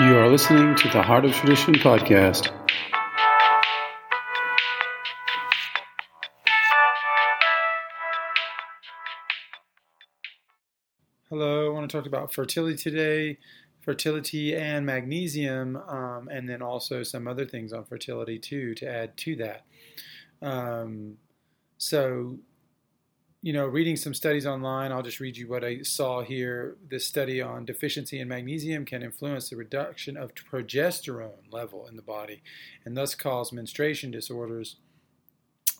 You are listening to the Heart of Tradition podcast. Hello, I want to talk about fertility today, fertility and magnesium, um, and then also some other things on fertility too to add to that. Um, so, you know, reading some studies online, I'll just read you what I saw here. This study on deficiency in magnesium can influence the reduction of progesterone level in the body and thus cause menstruation disorders.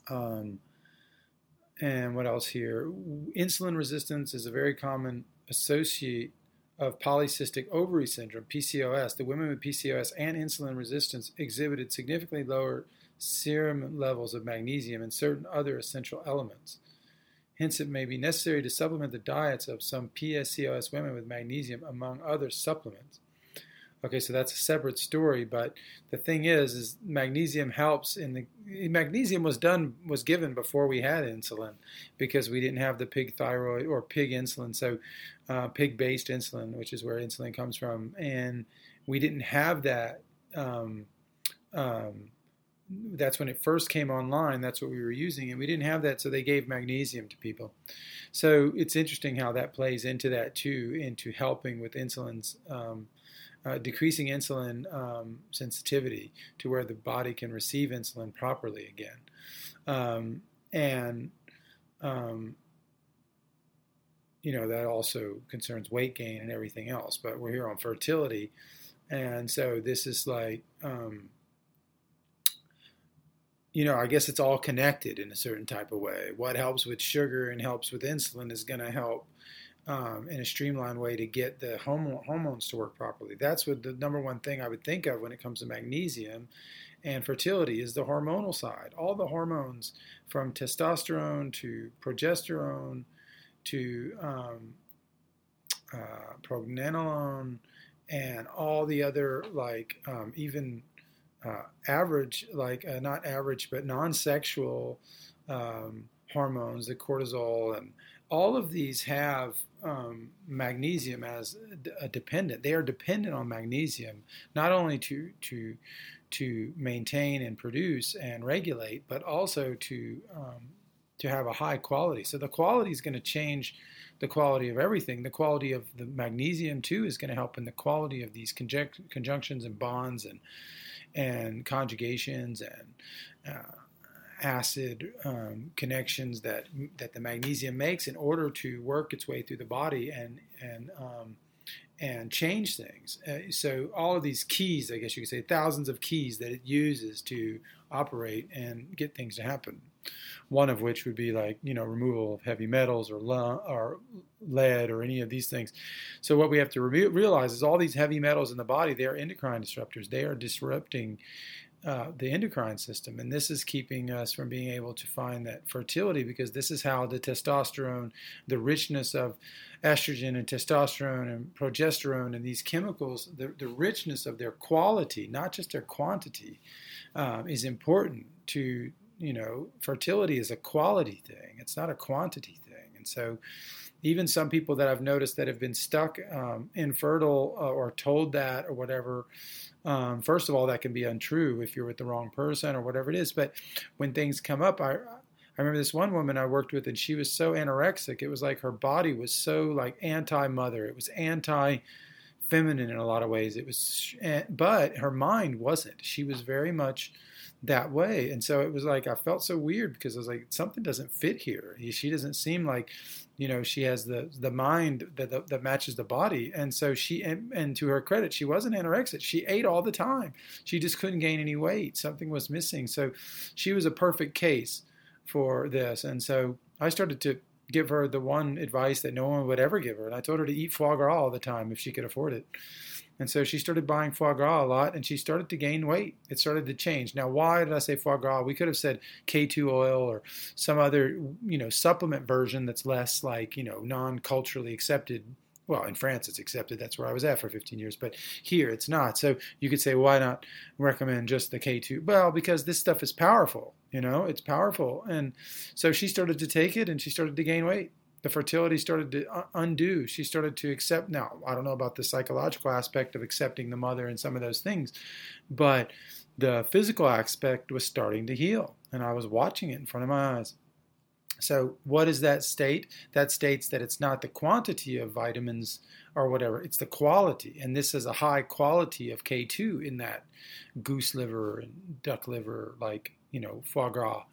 Um, and what else here? Insulin resistance is a very common associate of polycystic ovary syndrome, PCOS. The women with PCOS and insulin resistance exhibited significantly lower serum levels of magnesium and certain other essential elements. Hence, it may be necessary to supplement the diets of some PSCOS women with magnesium, among other supplements. Okay, so that's a separate story, but the thing is, is magnesium helps in the magnesium was done was given before we had insulin because we didn't have the pig thyroid or pig insulin, so uh, pig-based insulin, which is where insulin comes from, and we didn't have that. Um, um, that's when it first came online. That's what we were using, and we didn't have that, so they gave magnesium to people. So it's interesting how that plays into that too, into helping with insulin's um, uh, decreasing insulin um, sensitivity to where the body can receive insulin properly again, um, and um, you know that also concerns weight gain and everything else. But we're here on fertility, and so this is like um, you know, I guess it's all connected in a certain type of way. What helps with sugar and helps with insulin is going to help um, in a streamlined way to get the hormone, hormones to work properly. That's what the number one thing I would think of when it comes to magnesium and fertility is the hormonal side. All the hormones from testosterone to progesterone to um, uh, and all the other like um, even uh, average, like uh, not average, but non-sexual um, hormones, the cortisol, and all of these have um, magnesium as a dependent. They are dependent on magnesium not only to to to maintain and produce and regulate, but also to um, to have a high quality. So the quality is going to change the quality of everything. The quality of the magnesium too is going to help in the quality of these conjunc- conjunctions and bonds and and conjugations and uh, acid um, connections that that the magnesium makes in order to work its way through the body and and um, and change things. Uh, so all of these keys, I guess you could say, thousands of keys that it uses to operate and get things to happen. One of which would be like you know removal of heavy metals or or lead or any of these things. So what we have to re- realize is all these heavy metals in the body they are endocrine disruptors. They are disrupting uh, the endocrine system. And this is keeping us from being able to find that fertility because this is how the testosterone, the richness of estrogen and testosterone and progesterone and these chemicals, the, the richness of their quality, not just their quantity, um, is important to, you know, fertility is a quality thing, it's not a quantity thing. And so, even some people that I've noticed that have been stuck um, infertile uh, or told that or whatever, um, first of all, that can be untrue if you're with the wrong person or whatever it is. But when things come up, I, I remember this one woman I worked with, and she was so anorexic. It was like her body was so like anti-mother. It was anti-feminine in a lot of ways. It was, eh, but her mind wasn't. She was very much that way. And so it was like I felt so weird because I was like something doesn't fit here. She doesn't seem like you know she has the the mind that that, that matches the body. And so she and, and, to her credit, she wasn't anorexic. She ate all the time. She just couldn't gain any weight. Something was missing. So she was a perfect case for this. And so I started to give her the one advice that no one would ever give her. And I told her to eat foie gras all the time if she could afford it. And so she started buying foie gras a lot and she started to gain weight. It started to change. Now, why did I say foie gras? We could have said K2 oil or some other, you know, supplement version that's less like, you know, non culturally accepted. Well, in France it's accepted. That's where I was at for 15 years. But here it's not. So you could say, why not recommend just the K2? Well, because this stuff is powerful. You know, it's powerful. And so she started to take it and she started to gain weight the fertility started to undo. She started to accept. Now, I don't know about the psychological aspect of accepting the mother and some of those things, but the physical aspect was starting to heal. And I was watching it in front of my eyes. So, what is that state? That states that it's not the quantity of vitamins or whatever, it's the quality. And this is a high quality of K2 in that goose liver and duck liver, like, you know, foie gras.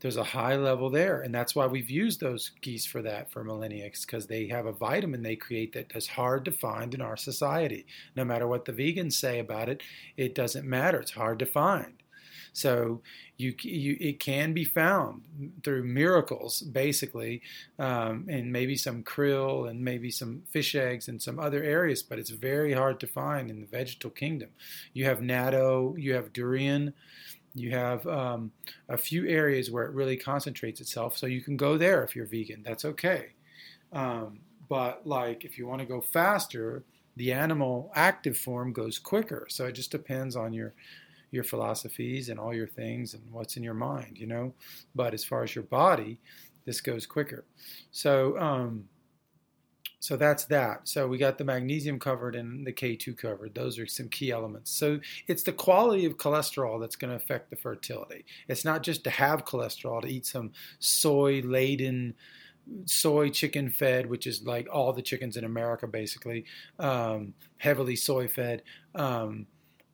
There's a high level there. And that's why we've used those geese for that for millennia, because they have a vitamin they create that is hard to find in our society. No matter what the vegans say about it, it doesn't matter. It's hard to find. So you, you it can be found through miracles, basically, um, and maybe some krill and maybe some fish eggs and some other areas, but it's very hard to find in the vegetal kingdom. You have natto, you have durian. You have um, a few areas where it really concentrates itself, so you can go there if you're vegan. That's okay. Um, but like if you want to go faster, the animal active form goes quicker. So it just depends on your your philosophies and all your things and what's in your mind, you know. But as far as your body, this goes quicker. So, um, so that's that. So we got the magnesium covered and the K2 covered. Those are some key elements. So it's the quality of cholesterol that's going to affect the fertility. It's not just to have cholesterol, to eat some soy laden, soy chicken fed, which is like all the chickens in America basically, um, heavily soy fed. Um,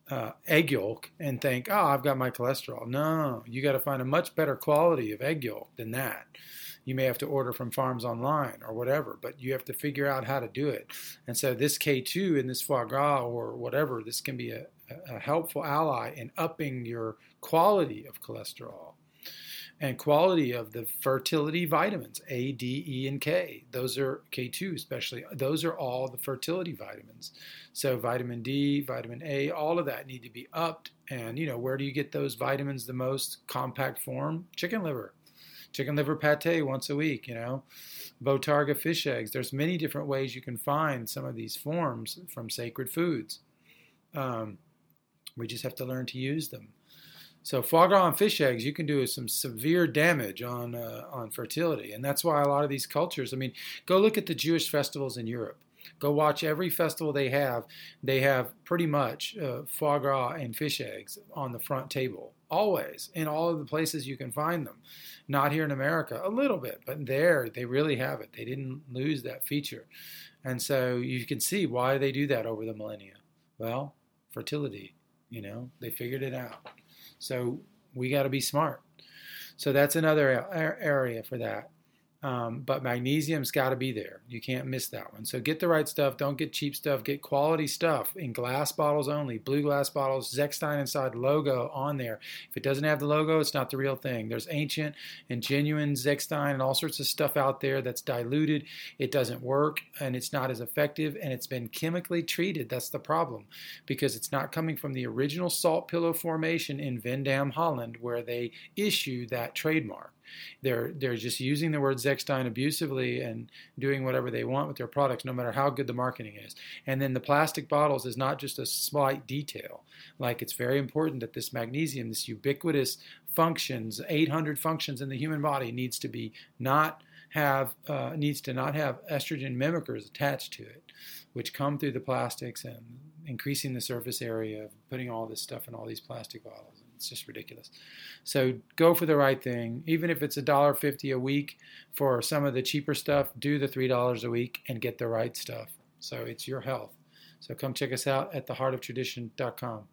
uh, egg yolk and think, oh, I've got my cholesterol. No, you got to find a much better quality of egg yolk than that. You may have to order from farms online or whatever, but you have to figure out how to do it. And so, this K2 in this foie gras or whatever, this can be a, a helpful ally in upping your quality of cholesterol and quality of the fertility vitamins A, D, E, and K. Those are K2 especially. Those are all the fertility vitamins. So vitamin D, vitamin A, all of that need to be upped. And you know, where do you get those vitamins the most compact form? Chicken liver. Chicken liver pate once a week, you know. Bottarga fish eggs. There's many different ways you can find some of these forms from sacred foods. Um, we just have to learn to use them. So foie gras and fish eggs, you can do some severe damage on uh, on fertility, and that's why a lot of these cultures. I mean, go look at the Jewish festivals in Europe. Go watch every festival they have. They have pretty much uh, foie gras and fish eggs on the front table, always in all of the places you can find them. Not here in America, a little bit, but there they really have it. They didn't lose that feature, and so you can see why they do that over the millennia. Well, fertility. You know, they figured it out. So we got to be smart. So that's another area for that. Um, but magnesium's got to be there. You can't miss that one. So get the right stuff. Don't get cheap stuff. Get quality stuff in glass bottles only. Blue glass bottles. Zechstein inside logo on there. If it doesn't have the logo, it's not the real thing. There's ancient and genuine Zechstein and all sorts of stuff out there that's diluted. It doesn't work and it's not as effective and it's been chemically treated. That's the problem because it's not coming from the original salt pillow formation in Veendam, Holland, where they issue that trademark. They're they're just using the word Zechstein abusively and doing whatever they want with their products, no matter how good the marketing is. And then the plastic bottles is not just a slight detail. Like it's very important that this magnesium, this ubiquitous functions, 800 functions in the human body, needs to be not have uh, needs to not have estrogen mimickers attached to it, which come through the plastics and increasing the surface area of putting all this stuff in all these plastic bottles. It's just ridiculous. So go for the right thing. Even if it's a dollar fifty a week for some of the cheaper stuff, do the three dollars a week and get the right stuff. So it's your health. So come check us out at theheartoftradition.com.